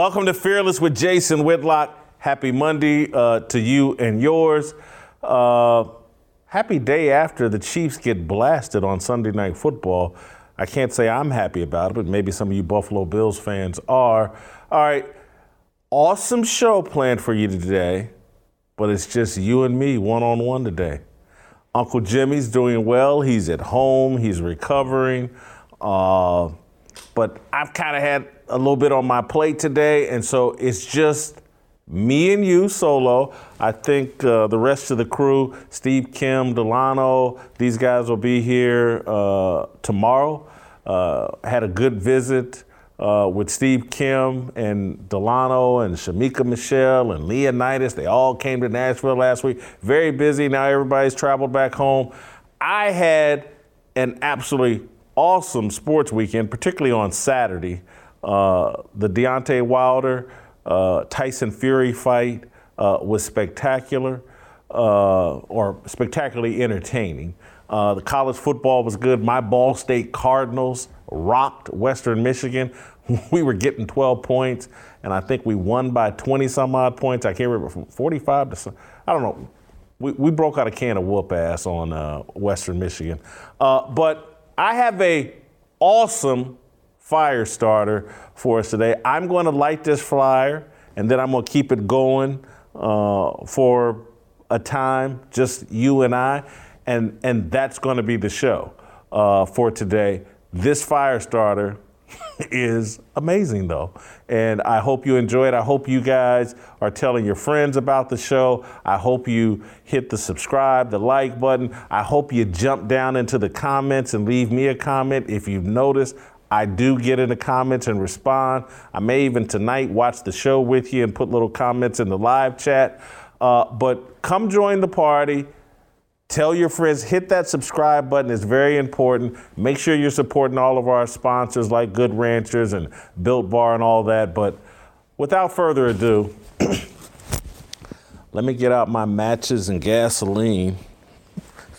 Welcome to Fearless with Jason Whitlock. Happy Monday uh, to you and yours. Uh, happy day after the Chiefs get blasted on Sunday Night Football. I can't say I'm happy about it, but maybe some of you Buffalo Bills fans are. All right, awesome show planned for you today, but it's just you and me one on one today. Uncle Jimmy's doing well. He's at home, he's recovering. Uh, but I've kind of had a little bit on my plate today, and so it's just me and you solo. I think uh, the rest of the crew, Steve Kim, Delano, these guys will be here uh, tomorrow. Uh, had a good visit uh, with Steve Kim and Delano and Shamika Michelle and Leonidas. They all came to Nashville last week. Very busy. Now everybody's traveled back home. I had an absolutely awesome sports weekend, particularly on Saturday. Uh, the Deontay Wilder uh, Tyson Fury fight uh, was spectacular uh, or spectacularly entertaining. Uh, the college football was good. My Ball State Cardinals rocked Western Michigan. We were getting 12 points, and I think we won by 20 some odd points. I can't remember from 45 to some, I don't know. We, we broke out a can of whoop ass on uh, Western Michigan. but I have a awesome fire starter for us today. I'm going to light this flyer and then I'm going to keep it going uh, for a time, just you and I, and and that's going to be the show uh, for today. This fire starter is amazing though. And I hope you enjoy it. I hope you guys are telling your friends about the show. I hope you hit the subscribe, the like button. I hope you jump down into the comments and leave me a comment if you've noticed. I do get in the comments and respond. I may even tonight watch the show with you and put little comments in the live chat. Uh, but come join the party. Tell your friends, hit that subscribe button. It's very important. Make sure you're supporting all of our sponsors like Good Ranchers and Built Bar and all that. But without further ado, let me get out my matches and gasoline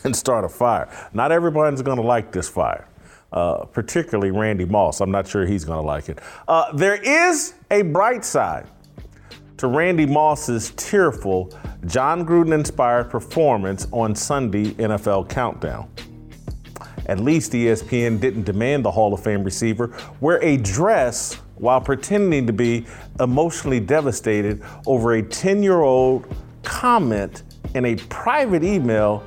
and start a fire. Not everybody's going to like this fire. Uh, particularly Randy Moss. I'm not sure he's going to like it. Uh, there is a bright side to Randy Moss's tearful Jon Gruden inspired performance on Sunday NFL Countdown. At least ESPN didn't demand the Hall of Fame receiver wear a dress while pretending to be emotionally devastated over a 10 year old comment in a private email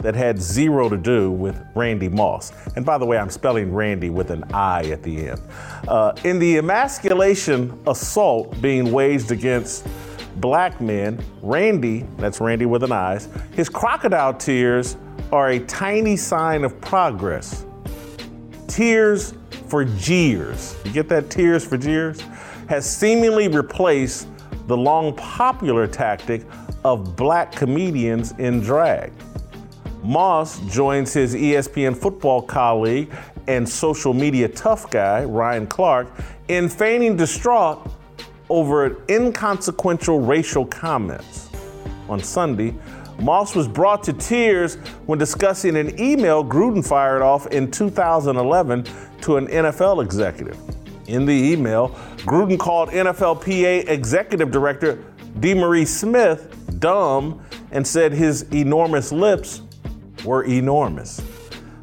that had zero to do with Randy Moss. And by the way, I'm spelling Randy with an I at the end. Uh, in the emasculation assault being waged against black men, Randy, that's Randy with an I, his crocodile tears are a tiny sign of progress. Tears for jeers. You get that? Tears for jeers? Has seemingly replaced the long popular tactic of black comedians in drag. Moss joins his ESPN football colleague and social media tough guy, Ryan Clark, in feigning distraught over inconsequential racial comments. On Sunday, Moss was brought to tears when discussing an email Gruden fired off in 2011 to an NFL executive. In the email, Gruden called NFLPA Executive Director DeMaurice Smith dumb and said his enormous lips were enormous.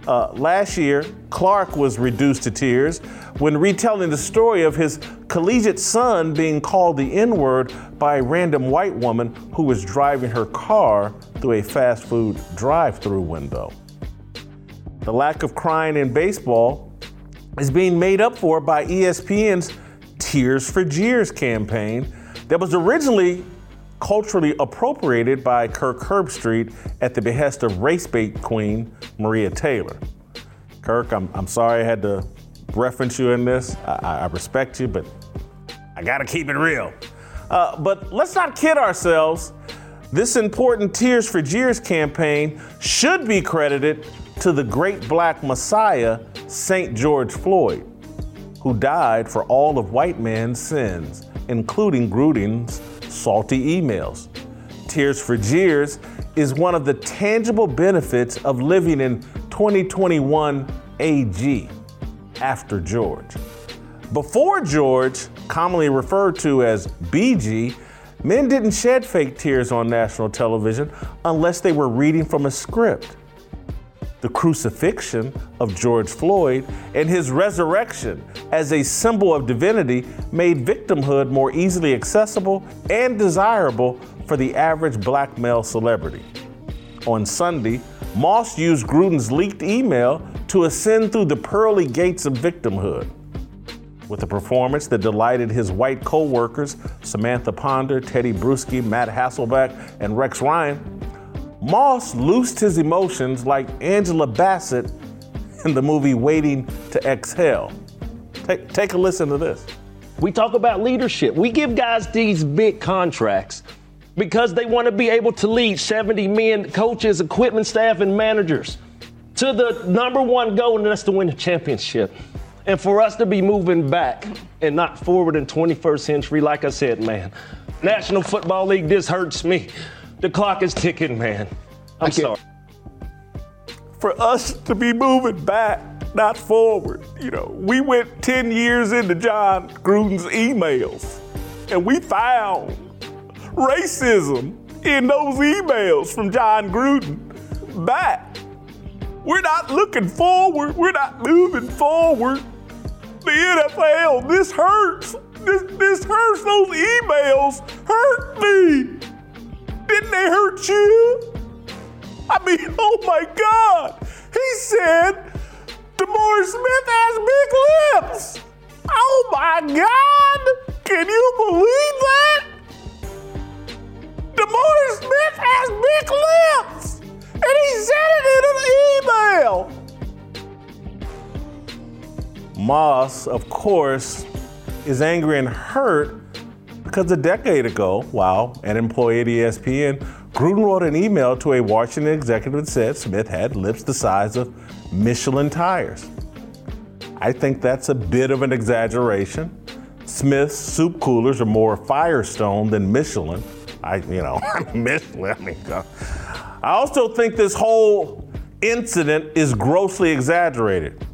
Uh, last year, Clark was reduced to tears when retelling the story of his collegiate son being called the N word by a random white woman who was driving her car through a fast food drive through window. The lack of crying in baseball is being made up for by ESPN's Tears for Jeers campaign that was originally culturally appropriated by Kirk Herbstreit at the behest of race bait queen Maria Taylor. Kirk, I'm, I'm sorry I had to reference you in this. I, I respect you, but I gotta keep it real. Uh, but let's not kid ourselves. This important Tears for Jeers campaign should be credited to the great black messiah, St. George Floyd, who died for all of white man's sins, including Gruden's salty emails. Tears for Jeers is one of the tangible benefits of living in 2021 AG, after George. Before George, commonly referred to as BG, men didn't shed fake tears on national television unless they were reading from a script. The crucifixion of George Floyd and his resurrection as a symbol of divinity made victimhood more easily accessible and desirable for the average black male celebrity. On Sunday, Moss used Gruden's leaked email to ascend through the pearly gates of victimhood. With a performance that delighted his white co workers, Samantha Ponder, Teddy Bruschi, Matt Hasselbeck, and Rex Ryan, Moss loosed his emotions like Angela Bassett in the movie Waiting to Exhale. Take, take a listen to this. We talk about leadership. We give guys these big contracts because they want to be able to lead 70 men, coaches, equipment staff, and managers to the number one goal, and that's to win a championship. And for us to be moving back and not forward in 21st century, like I said, man, National Football League, this hurts me. The clock is ticking, man. I'm sorry. For us to be moving back, not forward, you know, we went 10 years into Jon Gruden's emails, and we found racism in those emails from Jon Gruden back. We're not looking forward. We're not moving forward. The NFL, this hurts. This, this hurts. Those emails hurt me. Didn't they hurt you? I mean, oh my God. He said DeMaurice Smith has big lips. Oh my God. Can you believe that? DeMaurice Smith has big lips, and he said it in an email. Moss, of course, is angry and hurt because a decade ago, while an employee at ESPN, Gruden wrote an email to a Washington executive that said Smith had lips the size of Michelin tires. I think that's a bit of an exaggeration. Smith's soup coolers are more Firestone than Michelin. I, you know, Michelin. I I also think this whole incident is grossly exaggerated.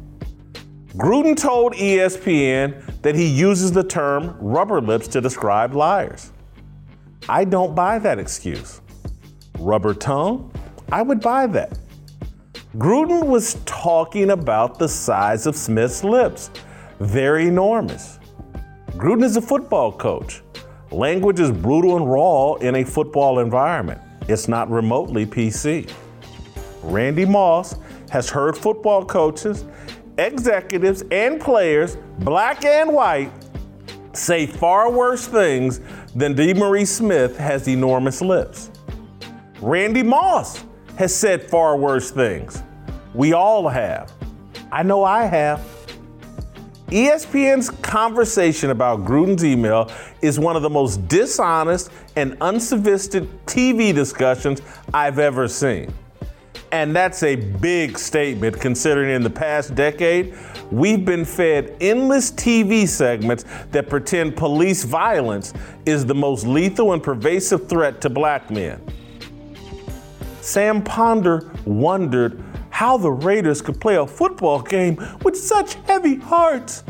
Gruden told ESPN that he uses the term rubber lips to describe liars. I don't buy that excuse. Rubber tongue? I would buy that. Gruden was talking about the size of Smith's lips. They're enormous. Gruden is a football coach. Language is brutal and raw in a football environment. It's not remotely PC. Randy Moss has heard football coaches, executives, and players, black and white, say far worse things than DeMaurice Smith has enormous lips. Randy Moss has said far worse things. We all have. I know I have. ESPN's conversation about Gruden's email is one of the most dishonest and unsophisticated TV discussions I've ever seen. And that's a big statement considering in the past decade, we've been fed endless TV segments that pretend police violence is the most lethal and pervasive threat to black men. Sam Ponder wondered how the Raiders could play a football game with such heavy hearts.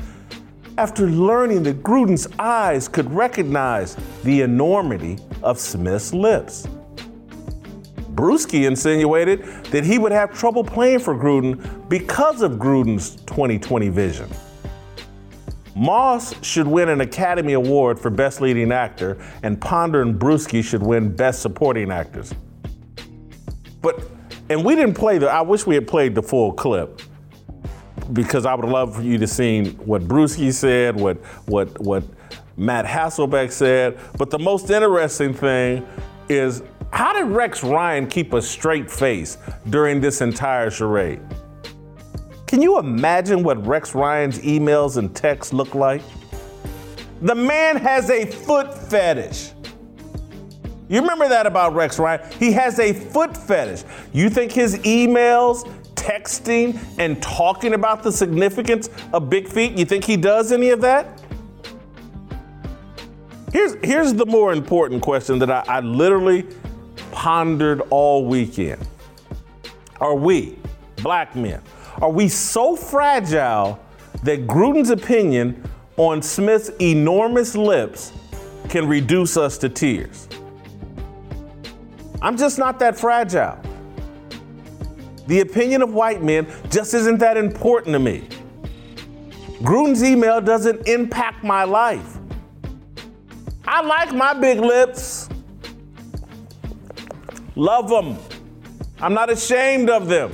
After learning that Gruden's eyes could recognize the enormity of Smith's lips. Bruschi insinuated that he would have trouble playing for Gruden because of Gruden's 2020 vision. Moss should win an Academy Award for Best Leading Actor, and Ponder and Bruschi should win Best Supporting Actors. But and we didn't play the, I wish we had played the full clip. because I would love for you to see what Bruschi said, what what what Matt Hasselbeck said. But the most interesting thing is how did Rex Ryan keep a straight face during this entire charade? Can you imagine what Rex Ryan's emails and texts look like? The man has a foot fetish. You remember that about Rex Ryan? He has a foot fetish. You think his emails, texting, and talking about the significance of big feet, you think he does any of that? Here's, here's the more important question that I, I literally pondered all weekend. Are we, black men, are we so fragile that Gruden's opinion on Smith's enormous lips can reduce us to tears? I'm just not that fragile. The opinion of white men just isn't that important to me. Gruden's email doesn't impact my life. I like my big lips. Love them. I'm not ashamed of them.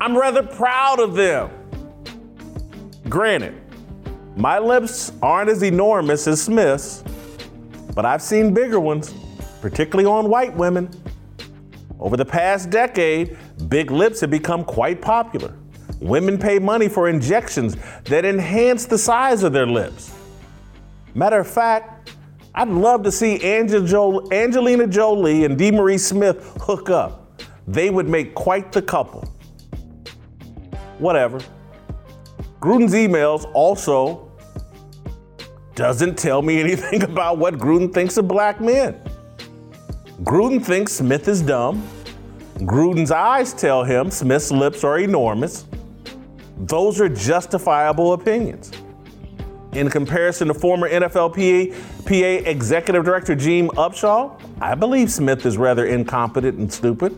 I'm rather proud of them. Granted, my lips aren't as enormous as Smith's, but I've seen bigger ones, particularly on white women. Over the past decade, big lips have become quite popular. Women pay money for injections that enhance the size of their lips. Matter of fact, I'd love to see Angelina Jolie and DeMaurice Smith hook up. They would make quite the couple. Whatever. Gruden's emails also doesn't tell me anything about what Gruden thinks of black men. Gruden thinks Smith is dumb. Gruden's eyes tell him Smith's lips are enormous. Those are justifiable opinions. In comparison to former NFL PA, PA Executive Director Gene Upshaw, I believe Smith is rather incompetent and stupid.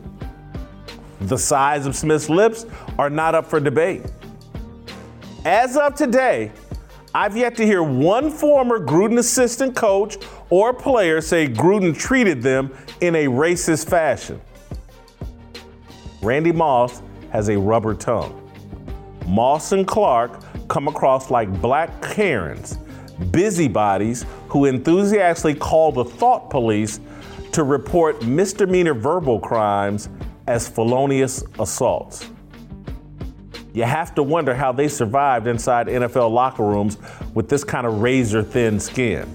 The size of Smith's lips are not up for debate. As of today, I've yet to hear one former Gruden assistant coach or player say Gruden treated them in a racist fashion. Randy Moss has a rubber tongue. Moss and Clark come across like black Karens, busybodies who enthusiastically call the thought police to report misdemeanor verbal crimes as felonious assaults. You have to wonder how they survived inside NFL locker rooms with this kind of razor thin skin.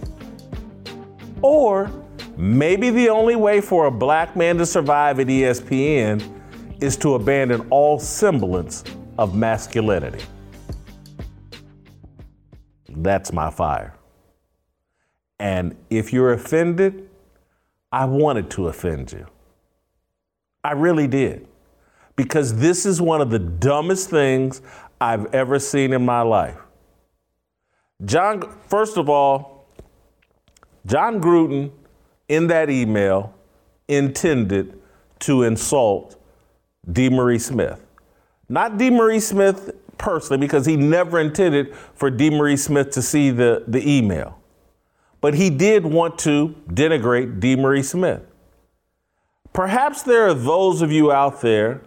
Or maybe the only way for a black man to survive at ESPN is to abandon all semblance of masculinity. That's my fire. And if you're offended, I wanted to offend you. I really did. Because this is one of the dumbest things I've ever seen in my life. John, first of all, Jon Gruden in that email intended to insult DeMaurice Smith. Not DeMaurice Smith personally, because he never intended for DeMaurice Smith to see the, the email. But he did want to denigrate DeMaurice Smith. Perhaps there are those of you out there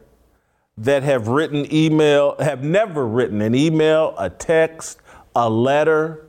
that have written email, have never written an email, a text, a letter.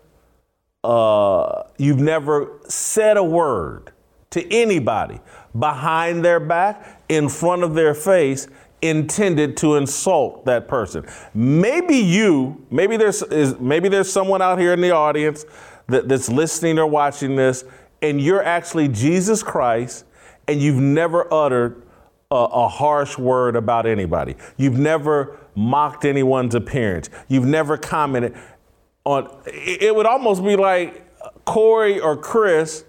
Uh, you've never said a word to anybody behind their back, in front of their face, intended to insult that person. Maybe you, maybe there's is, maybe there's someone out here in the audience that, that's listening or watching this, and you're actually Jesus Christ, and you've never uttered a, a harsh word about anybody. You've never mocked anyone's appearance. You've never commented on. It would almost be like Corey or Chris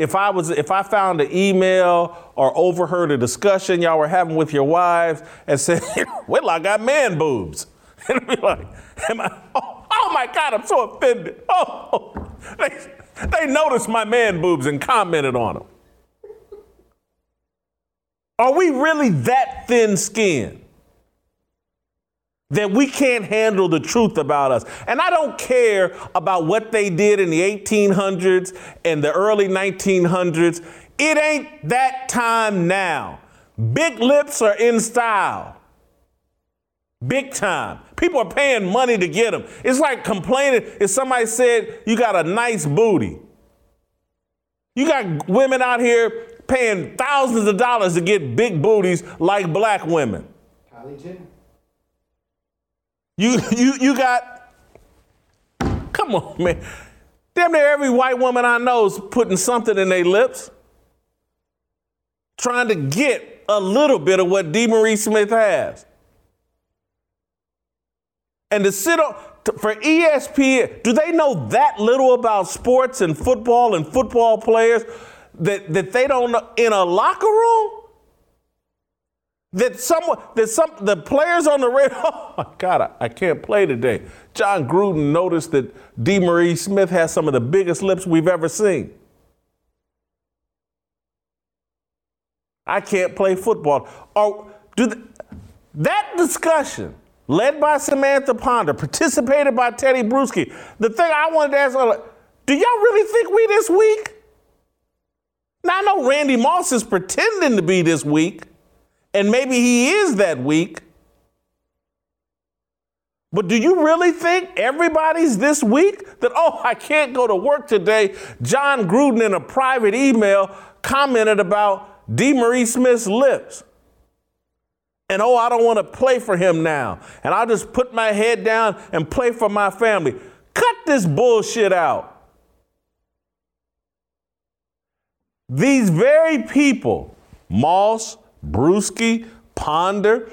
if I was if I found an email or overheard a discussion y'all were having with your wives and said, "Well, I got man boobs," and be like, "Am I? Oh, oh, my God, I'm so offended." Oh, they they noticed my man boobs and commented on them. Are we really that thin-skinned? That we can't handle the truth about us. And I don't care about what they did in the 1800s and the early 1900s. It ain't that time now. Big lips are in style. Big time. People are paying money to get them. It's like complaining if somebody said you got a nice booty. You got women out here paying thousands of dollars to get big booties like black women. Kylie Jenner. You you you got come on, man. Damn near every white woman I know is putting something in their lips, trying to get a little bit of what DeMaurice Smith has. And to sit on for ESPN, do they know that little about sports and football and football players that, that they don't know in a locker room? That someone that some the players on the radio, oh my God, I, I can't play today. Jon Gruden noticed that DeMaurice Smith has some of the biggest lips we've ever seen. I can't play football. Or do the, that discussion led by Samantha Ponder, participated by Teddy Bruschi. The thing I wanted to ask, uh, do y'all really think we this week? Now I know Randy Moss is pretending to be this weak, and maybe he is that weak. But do you really think everybody's this weak? That, oh, I can't go to work today. Jon Gruden in a private email commented about DeMaurice Smith's lips and oh, I don't want to play for him now. And I'll just put my head down and play for my family. Cut this bullshit out. These very people, Moss, Bruschi, Ponder,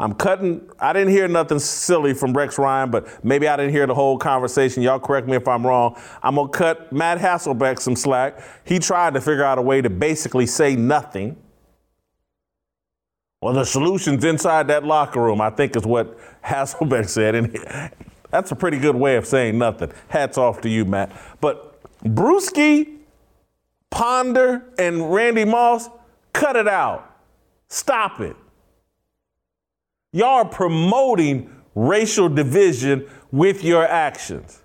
I'm cutting, I didn't hear nothing silly from Rex Ryan, but maybe I didn't hear the whole conversation. Y'all correct me if I'm wrong. I'm to cut Matt Hasselbeck some slack. He tried to figure out a way to basically say nothing. Well, the solution's inside that locker room, I think is what Hasselbeck said. And that's a pretty good way of saying nothing. Hats off to you, Matt. But Bruschi, Ponder, and Randy Moss, cut it out. Stop it. Y'all are promoting racial division with your actions.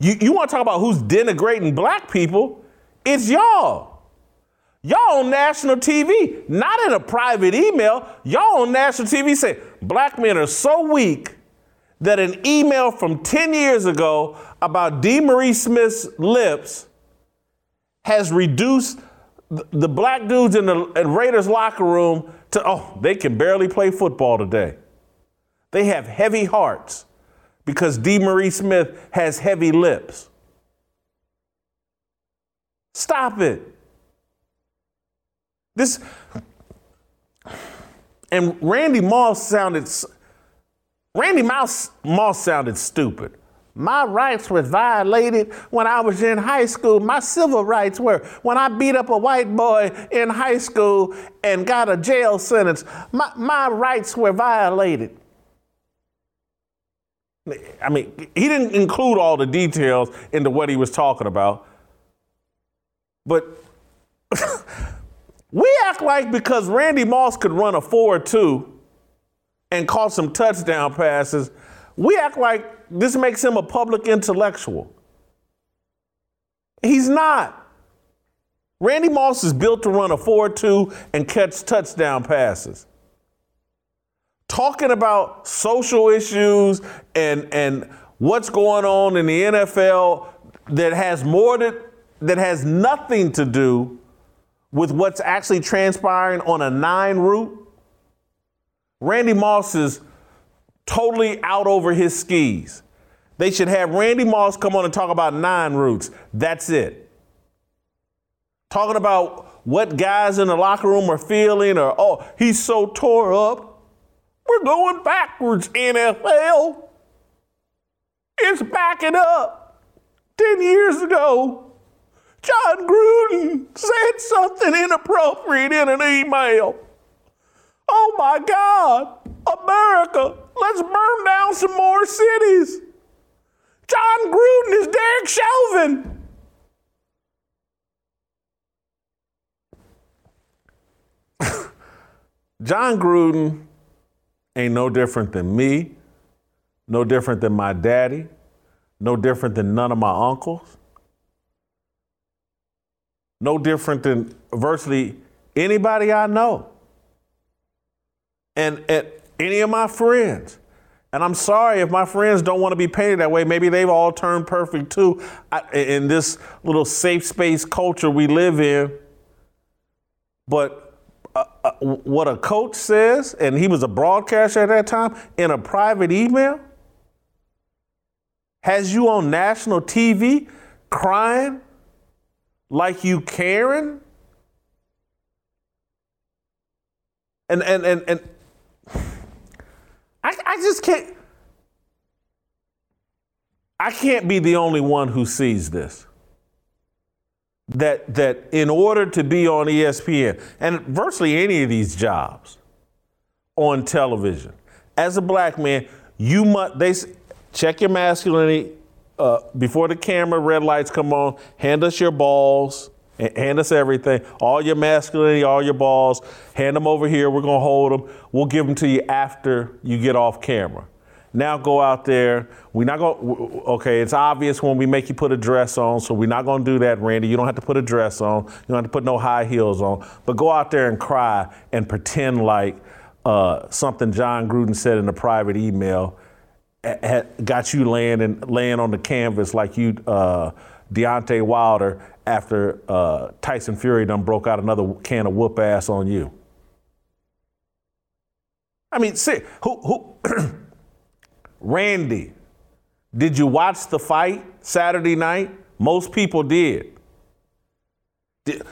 You, you want to talk about who's denigrating black people? It's y'all. Y'all on national TV, not in a private email. Y'all on national TV say black men are so weak that an email from 10 years ago about DeMaurice Smith's lips has reduced the black dudes in the Raiders locker room to, oh, they can barely play football today. They have heavy hearts because DeMaurice Smith has heavy lips. Stop it. This and Randy Moss sounded Randy Moss, Moss sounded stupid. My rights were violated when I was in high school. My civil rights were when I beat up a white boy in high school and got a jail sentence. My, my rights were violated. I mean, he didn't include all the details into what he was talking about. But We act like because Randy Moss could run a 4 2 and caught some touchdown passes, we act like this makes him a public intellectual. He's not. Randy Moss is built to run a 4 2 and catch touchdown passes. Talking about social issues and, and what's going on in the NFL that has more to, that has nothing to do with what's actually transpiring on a nine route, Randy Moss is totally out over his skis. They should have Randy Moss come on and talk about nine routes. That's it. Talking about what guys in the locker room are feeling, or, oh, he's so tore up. We're going backwards, NFL. It's backing up. 10 years ago, Jon Gruden said something inappropriate in an email. Oh my God, America, let's burn down some more cities. Jon Gruden is Derek Chauvin. Jon Gruden ain't no different than me, no different than my daddy, no different than none of my uncles no different than virtually anybody I know. And, and any of my friends. And I'm sorry if my friends don't want to be painted that way. Maybe they've all turned perfect too I, in this little safe space culture we live in. But uh, uh, what a coach says, and he was a broadcaster at that time, in a private email, has you on national TV crying like you Karen? And and and and I, I just can't I can't be the only one who sees this. That that in order to be on ESPN and virtually any of these jobs on television, as a black man, you must they check your masculinity uh, before the camera red lights come on, hand us your balls, hand us everything, all your masculinity, all your balls, hand them over here. We're gonna hold them. We'll give them to you after you get off camera. Now go out there. We're not going. To, okay, it's obvious when we make you put a dress on, so we're not going to do that, Randy. You don't have to put a dress on. You don't have to put no high heels on. But go out there and cry and pretend like uh, something Jon Gruden said in a private email got you laying and laying on the canvas like you uh, Deontay Wilder after uh, Tyson Fury done broke out another can of whoop ass on you. I mean, see, who who Randy, did you watch the fight Saturday night? Most people did. did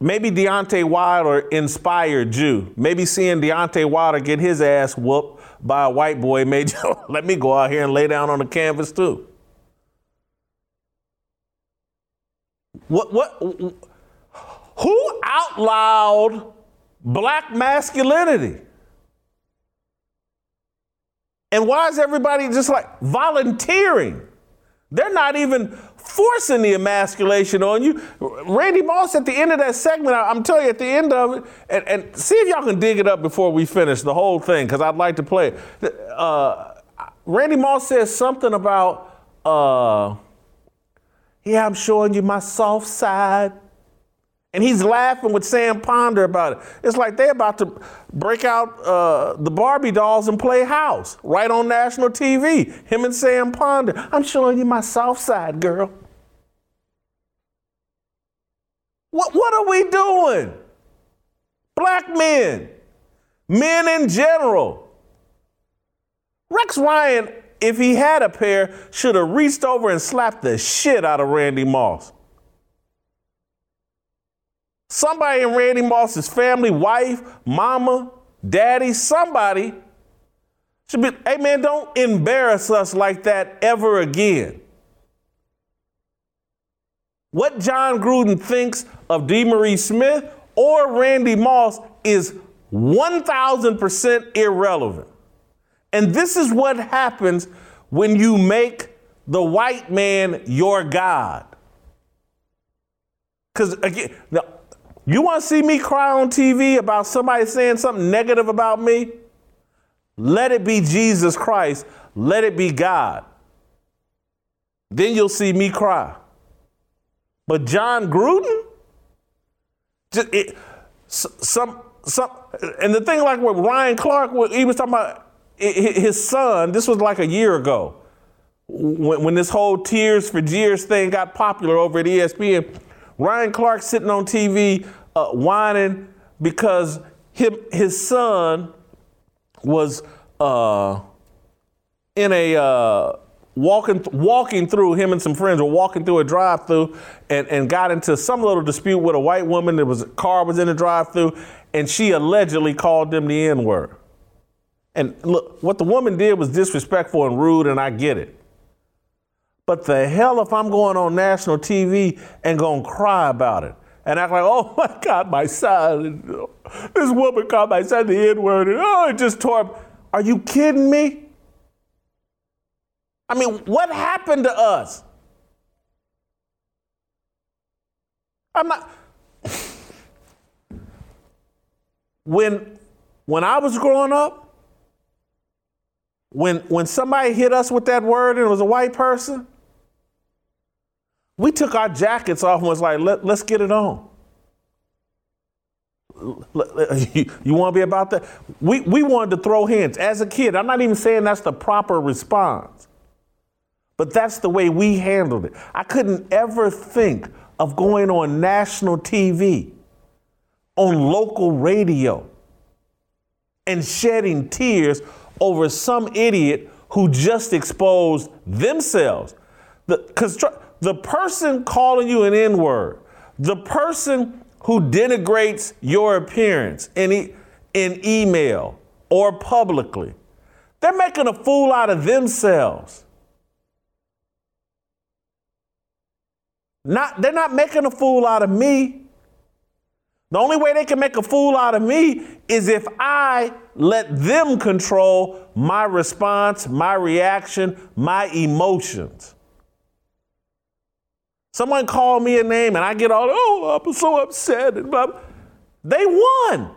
maybe Deontay Wilder inspired you. Maybe seeing Deontay Wilder get his ass whooped by a white boy made you let me go out here and lay down on the canvas too. What what who outlawed black masculinity? And why is everybody just like volunteering? They're not even forcing the emasculation on you. Randy Moss at the end of that segment, I'm telling you at the end of it, and, and see if y'all can dig it up before we finish the whole thing, because I'd like to play it. Uh, Randy Moss says something about, uh, yeah, I'm showing you my soft side. And he's laughing with Sam Ponder about it. It's like they're about to break out uh, the Barbie dolls and play house right on national TV. Him and Sam Ponder. I'm showing you my soft side, girl. What, what are we doing? Black men, men in general. Rex Ryan, if he had a pair, should have reached over and slapped the shit out of Randy Moss. Somebody in Randy Moss's family, wife, mama, daddy, somebody should be, hey man, don't embarrass us like that ever again. What Jon Gruden thinks of DeMaurice Smith or Randy Moss is 1000% irrelevant. And this is what happens when you make the white man your God. Because again, now, you want to see me cry on TV about somebody saying something negative about me? Let it be Jesus Christ. Let it be God. Then you'll see me cry. But Jon Gruden, just it, some some, and the thing like with Ryan Clark, he was talking about his son. This was like a year ago when, when this whole Tears for Jeers thing got popular over at ESPN. Ryan Clark sitting on TV uh, whining because him, his son was uh, in a uh, walking walking through him and some friends were walking through a drive-through and, and got into some little dispute with a white woman. There was a car was in the drive-through, and she allegedly called them the N-word. And look, what the woman did was disrespectful and rude, and I get it. But the hell if I'm going on national TV and gonna cry about it and act like, oh my God, my son, this woman called my son the N word, and oh, it just tore. Up. Are you kidding me? I mean, what happened to us? I'm not. when when I was growing up, when when somebody hit us with that word and it was a white person, we took our jackets off and was like, Let, let's get it on. you, you want to be about that? We, we wanted to throw hands as a kid. I'm not even saying that's the proper response, but that's the way we handled it. I couldn't ever think of going on national TV, on local radio, and shedding tears over some idiot who just exposed themselves. The, constru- the person calling you an N word, the person who denigrates your appearance in, e- in email or publicly, they're making a fool out of themselves. Not, they're not making a fool out of me. The only way they can make a fool out of me is if I let them control my response, my reaction, my emotions. Someone called me a name and I get all, oh, I'm so upset. And blah, blah. They won.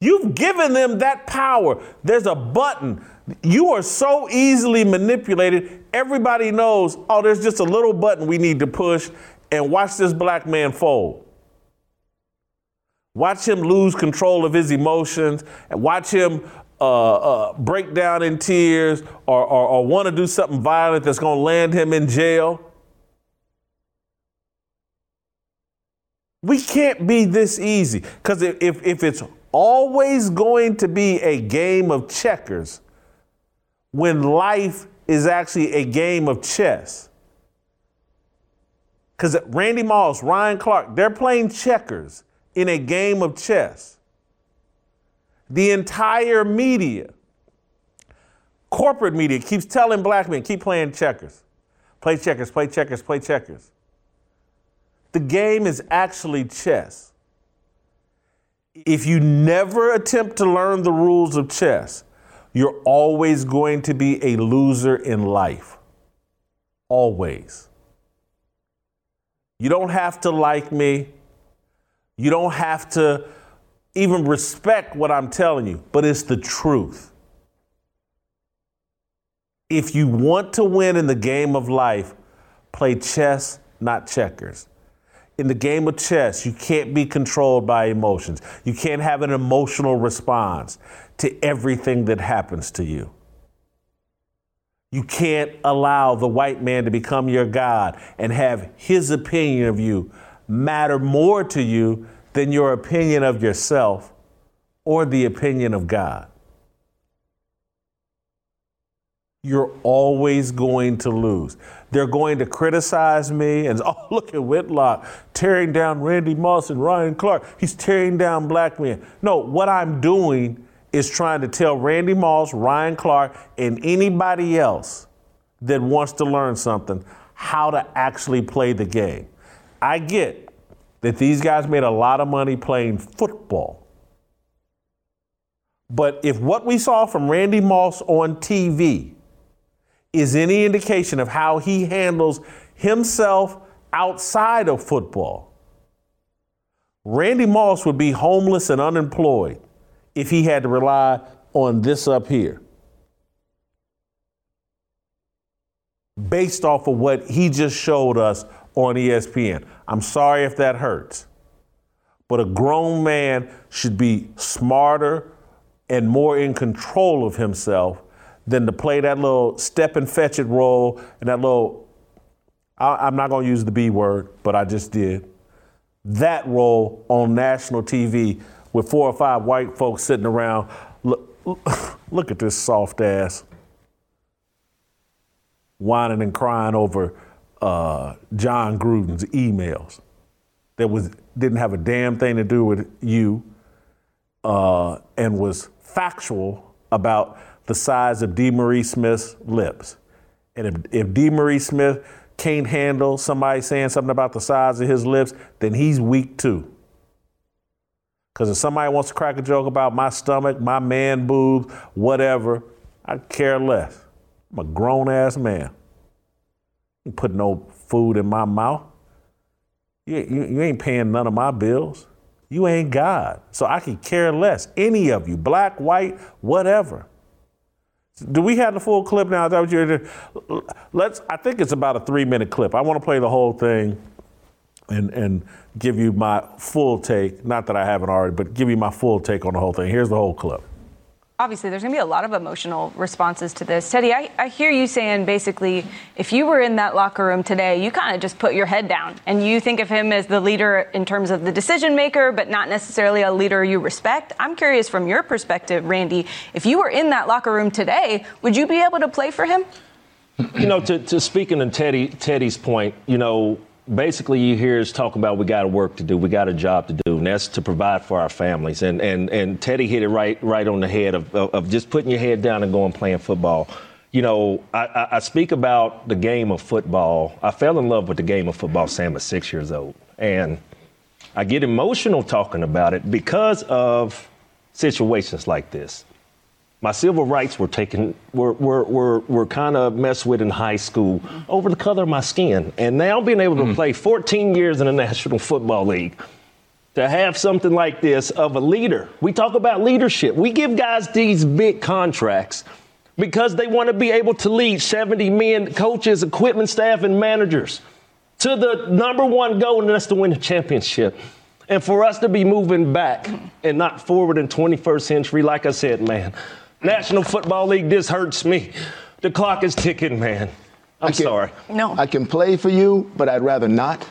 You've given them that power. There's a button. You are so easily manipulated. Everybody knows, oh, there's just a little button we need to push and watch this black man fold. Watch him lose control of his emotions and watch him uh, uh, break down in tears or, or, or want to do something violent that's going to land him in jail. We can't be this easy because if, if, if it's always going to be a game of checkers when life is actually a game of chess, because Randy Moss, Ryan Clark, they're playing checkers in a game of chess. The entire media, corporate media, keeps telling black men, keep playing checkers. Play checkers, play checkers, play checkers. The game is actually chess. If you never attempt to learn the rules of chess, you're always going to be a loser in life. Always. You don't have to like me. You don't have to even respect what I'm telling you, but it's the truth. If you want to win in the game of life, play chess, not checkers. In the game of chess, you can't be controlled by emotions. You can't have an emotional response to everything that happens to you. You can't allow the white man to become your God and have his opinion of you matter more to you than your opinion of yourself or the opinion of God. You're always going to lose. They're going to criticize me and, oh, look at Whitlock tearing down Randy Moss and Ryan Clark. He's tearing down black men. No, what I'm doing is trying to tell Randy Moss, Ryan Clark, and anybody else that wants to learn something how to actually play the game. I get that these guys made a lot of money playing football. But if what we saw from Randy Moss on TV is any indication of how he handles himself outside of football, Randy Moss would be homeless and unemployed if he had to rely on this up here. Based off of what he just showed us on ESPN. I'm sorry if that hurts. But a grown man should be smarter and more in control of himself than to play that little step and fetch it role and that little, I, am not going to use the B word, but I just did. That role on national TV with four or five white folks sitting around. Look, look at this soft ass whining and crying over uh, Jon Gruden's emails that was didn't have a damn thing to do with you uh, and was factual about the size of DeMaurice Smith's lips. And if, if Marie Smith can't handle somebody saying something about the size of his lips, then he's weak too. Because if somebody wants to crack a joke about my stomach, my man boobs, whatever, I care less. I'm a grown ass man. You put no food in my mouth. You, you, you ain't paying none of my bills. You ain't God. So I can care less. Any of you, black, white, whatever. Do we have the full clip now? Is that what you're Let's I think it's about a three minute clip. I want to play the whole thing and and give you my full take. Not that I haven't already, but give you my full take on the whole thing. Here's the whole clip obviously there's going to be a lot of emotional responses to this. Teddy, I, I hear you saying basically if you were in that locker room today, you kind of just put your head down and you think of him as the leader in terms of the decision maker, but not necessarily a leader you respect. I'm curious from your perspective, Randy, if you were in that locker room today, would you be able to play for him? You know, to, to speaking to Teddy, Teddy's point, you know, basically you hear us talk about we got a work to do, we got a job to do, and that's to provide for our families. And and and Teddy hit it right right on the head of of, of just putting your head down and going playing football. You know, I, I, speak about the game of football. I fell in love with the game of football, Sam, at six years old, and I get emotional talking about it because of situations like this my civil rights were taken were were were, were kind of messed with in high school over the color of my skin, and now being able to mm. play 14 years in the National Football League. To have something like this of a leader. We talk about leadership. We give guys these big contracts because they want to be able to lead 70 men, coaches, equipment staff, and managers to the number one goal, and that's to win a championship. And for us to be moving back and not forward in 21st century, like I said, man, National Football League, this hurts me. The clock is ticking, man. I'm can, sorry. No. I can play for you, but I'd rather not.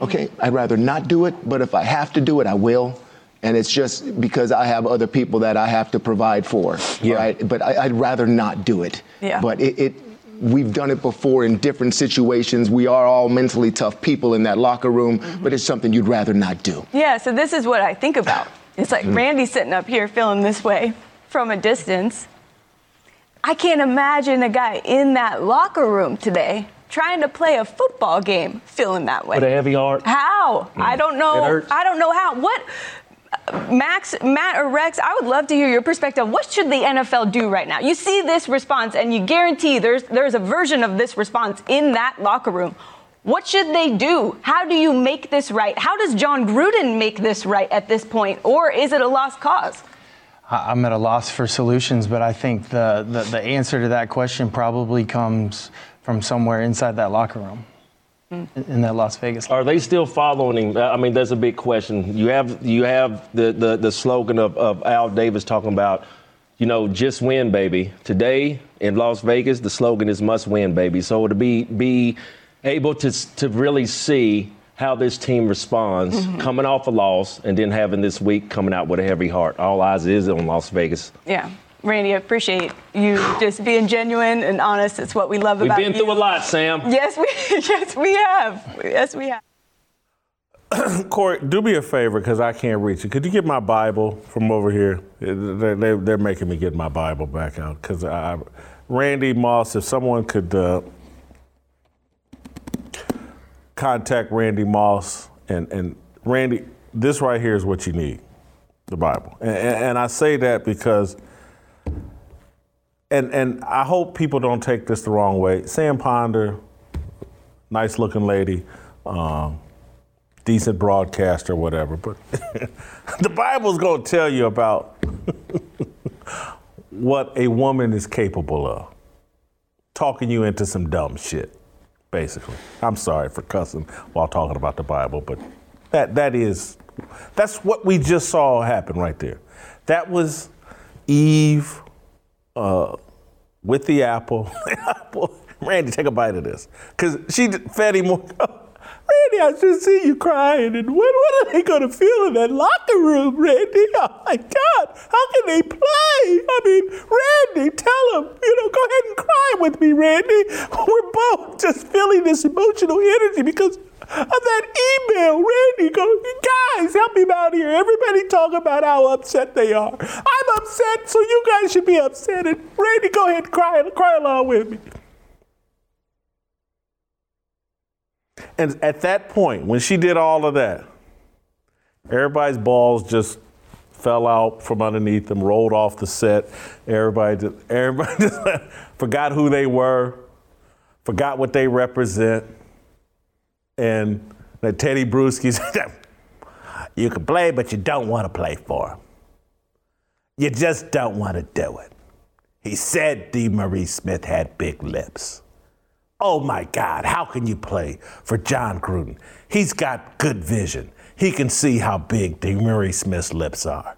Okay? I'd rather not do it, but if I have to do it, I will. And it's just because I have other people that I have to provide for. Yeah. Right? But I, would rather not do it. Yeah. But it, it we've done it before in different situations. We are all mentally tough people in that locker room, mm-hmm. but it's something you'd rather not do. Yeah, so this is what I think about. It's like mm-hmm. Randy sitting up here feeling this way from a distance. I can't imagine a guy in that locker room today trying to play a football game feeling that way. With a heavy heart. How? Mm. I don't know. I don't know how. What? Max, Matt, or Rex, I would love to hear your perspective. What should the NFL do right now? You see this response, and you guarantee there's there's a version of this response in that locker room. What should they do? How do you make this right? How does Jon Gruden make this right at this point, or is it a lost cause? I'm at a loss for solutions, but I think the, the, the, answer to that question probably comes from somewhere inside that locker room. Mm. In that Las Vegas. Are they still following him? I mean, that's a big question. You have you have the, the, the slogan of, of Al Davis talking about, you know, just win, baby. Today in Las Vegas, the slogan is must win, baby. So to be be able to to really see how this team responds mm-hmm. coming off a loss and then having this week coming out with a heavy heart. All eyes is on Las Vegas. Yeah. Randy, I appreciate you just being genuine and honest. It's what we love We've about you. We've been through a lot, Sam. Yes, we yes we have. Yes, we have. Corey, do me a favor because I can't reach it. Could you get my Bible from over here? They're, they're making me get my Bible back out because Randy Moss, if someone could uh, contact Randy Moss and, and Randy, this right here is what you need, the Bible. And, and, I say that because, and, and I hope people don't take this the wrong way. Sam Ponder, nice looking lady, um, decent broadcaster, whatever, but the Bible's going to tell you about what a woman is capable of, talking you into some dumb shit basically. I'm sorry for cussing while talking about the Bible, but that that is that's what we just saw happen right there. That was Eve uh, with the apple. Randy, take a bite of this, because she fed him more. Randy, I should see you crying. And what, what are they going to feel in that locker room, Randy? Oh my God, how can they play? I mean, Randy, tell them, you know, go ahead and cry with me, Randy. We're both just feeling this emotional energy because of that email. Randy go, guys, help me out here. Everybody talk about how upset they are. I'm upset, so you guys should be upset. And Randy, go ahead and cry, cry along with me. And at that point, when she did all of that, everybody's balls just fell out from underneath them, rolled off the set. Everybody just, everybody just forgot who they were, forgot what they represent. And that Teddy Bruschi said, You can play, but you don't want to play for him. You just don't want to do it. He said DeMaurice Smith had big lips. Oh my God, how can you play for Jon Gruden? He's got good vision. He can see how big DeMaurice Smith's lips are.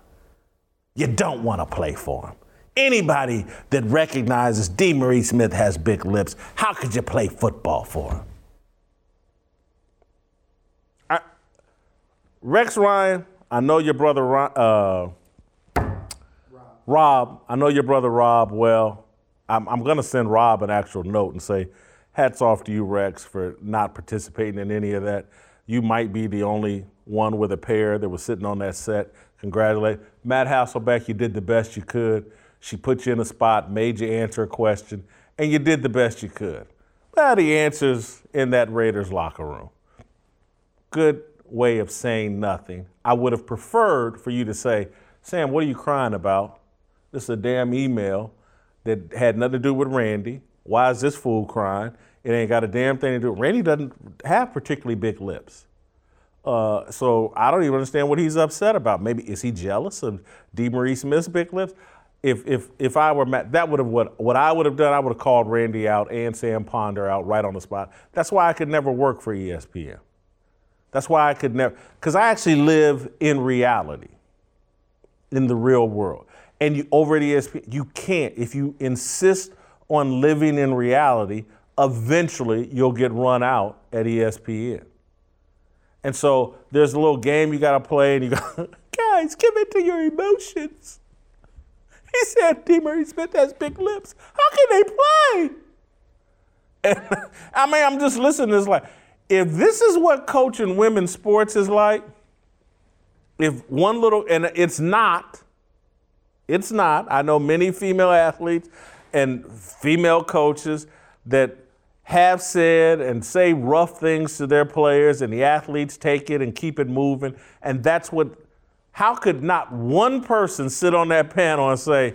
You don't want to play for him. Anybody that recognizes DeMaurice Smith has big lips, how could you play football for him? I, Rex Ryan, I know your brother uh, Rob. I know your brother Rob well. I'm, I'm going to send Rob an actual note and say, hats off to you, Rex, for not participating in any of that. You might be the only one with a pair that was sitting on that set. Congratulate. Matt Hasselbeck, you did the best you could. She put you in a spot, made you answer a question, and you did the best you could. Well, the answer's in that Raiders locker room. Good way of saying nothing. I would have preferred for you to say, Sam, what are you crying about? This is a damn email that had nothing to do with Randy. Why is this fool crying? It ain't got a damn thing to do. Randy doesn't have particularly big lips. Uh, so I don't even understand what he's upset about. Maybe is he jealous of DeMaurice Smith's big lips? If if if I were Matt, that would have what what I would have done. I would have called Randy out and Sam Ponder out right on the spot. That's why I could never work for ESPN. That's why I could never because I actually live in reality, in the real world. And you over at ESPN, you can't if you insist on living in reality. Eventually, you'll get run out at ESPN. And so there's a little game you got to play, and you go, guys, give into your emotions. He said DeMaurice Smith has big lips. How can they play? And I mean, I'm just listening to this like, if this is what coaching women's sports is like, if one little, and it's not, it's not. I know many female athletes and female coaches that have said and say rough things to their players, and the athletes take it and keep it moving. And that's what, how could not one person sit on that panel and say,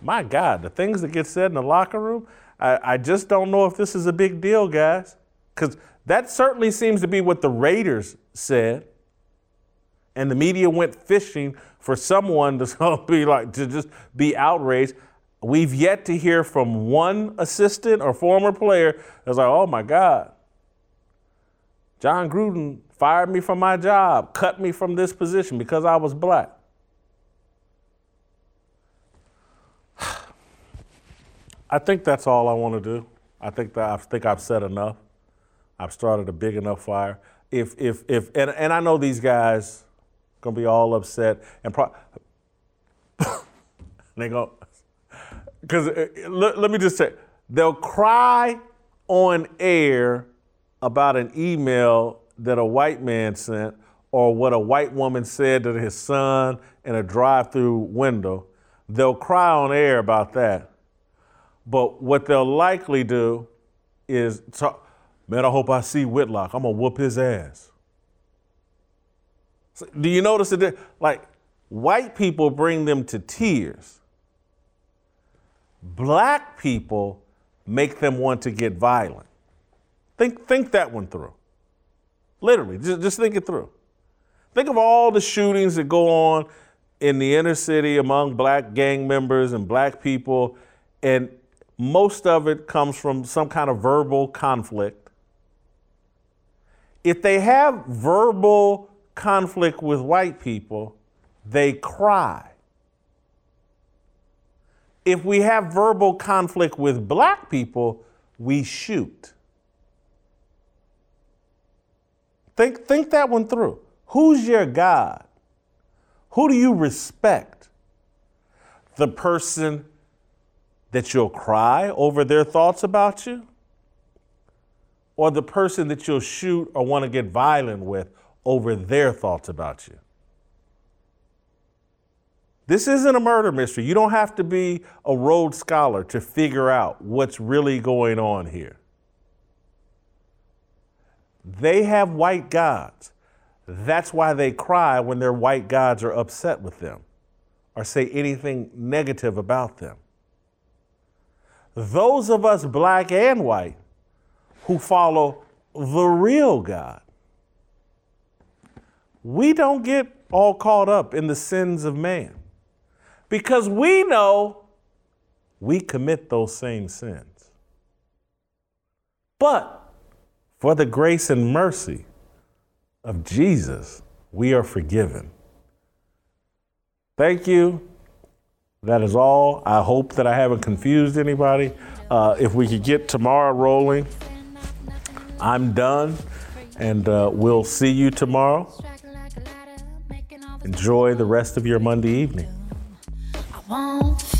my God, the things that get said in the locker room, I, I just don't know if this is a big deal, guys. Because that certainly seems to be what the Raiders said. And the media went fishing for someone to be like, to just be outraged. We've yet to hear from one assistant or former player that's like, oh my God, Jon Gruden fired me from my job, cut me from this position because I was black. I think that's all I want to do. I think that I think I've said enough. I've started a big enough fire. If if if and, and I know these guys gonna be all upset and pro- they go because uh, let, let me just say, they'll cry on air about an email that a white man sent or what a white woman said to his son in a drive-through window. They'll cry on air about that. But what they'll likely do is talk, man, I hope I see Whitlock. I'm gonna whoop his ass. So, do you notice that? Like, white people bring them to tears black people make them want to get violent. Think, think that one through. Literally, just, just think it through. Think of all the shootings that go on in the inner city among black gang members and black people, and most of it comes from some kind of verbal conflict. If they have verbal conflict with white people, they cry if we have verbal conflict with black people, we shoot. Think, think that one through. Who's your God? Who do you respect? The person that you'll cry over their thoughts about you? Or the person that you'll shoot or want to get violent with over their thoughts about you? This isn't a murder mystery. You don't have to be a Rhodes Scholar to figure out what's really going on here. They have white gods. That's why they cry when their white gods are upset with them or say anything negative about them. Those of us, black and white, who follow the real God, we don't get all caught up in the sins of man because we know we commit those same sins. But for the grace and mercy of Jesus, we are forgiven. Thank you. That is all. I hope that I haven't confused anybody. Uh, if we could get tomorrow rolling, I'm done, and uh, we'll see you tomorrow. Enjoy the rest of your Monday evening.